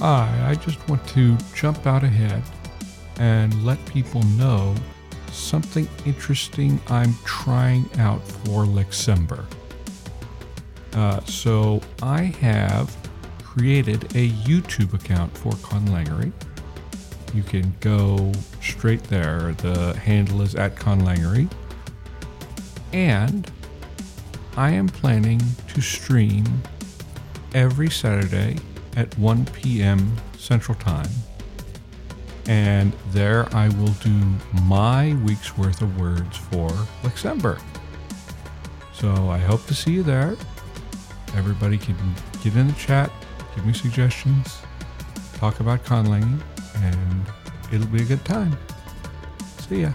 Hi, I just want to jump out ahead and let people know something interesting I'm trying out for Lexember. Uh, so I have created a YouTube account for Conlangery. You can go straight there. The handle is at Conlangery. And I am planning to stream every Saturday at 1 p.m. Central Time. And there I will do my week's worth of words for Lexember. So I hope to see you there. Everybody can get in the chat, give me suggestions, talk about conlanging, and it'll be a good time. See ya.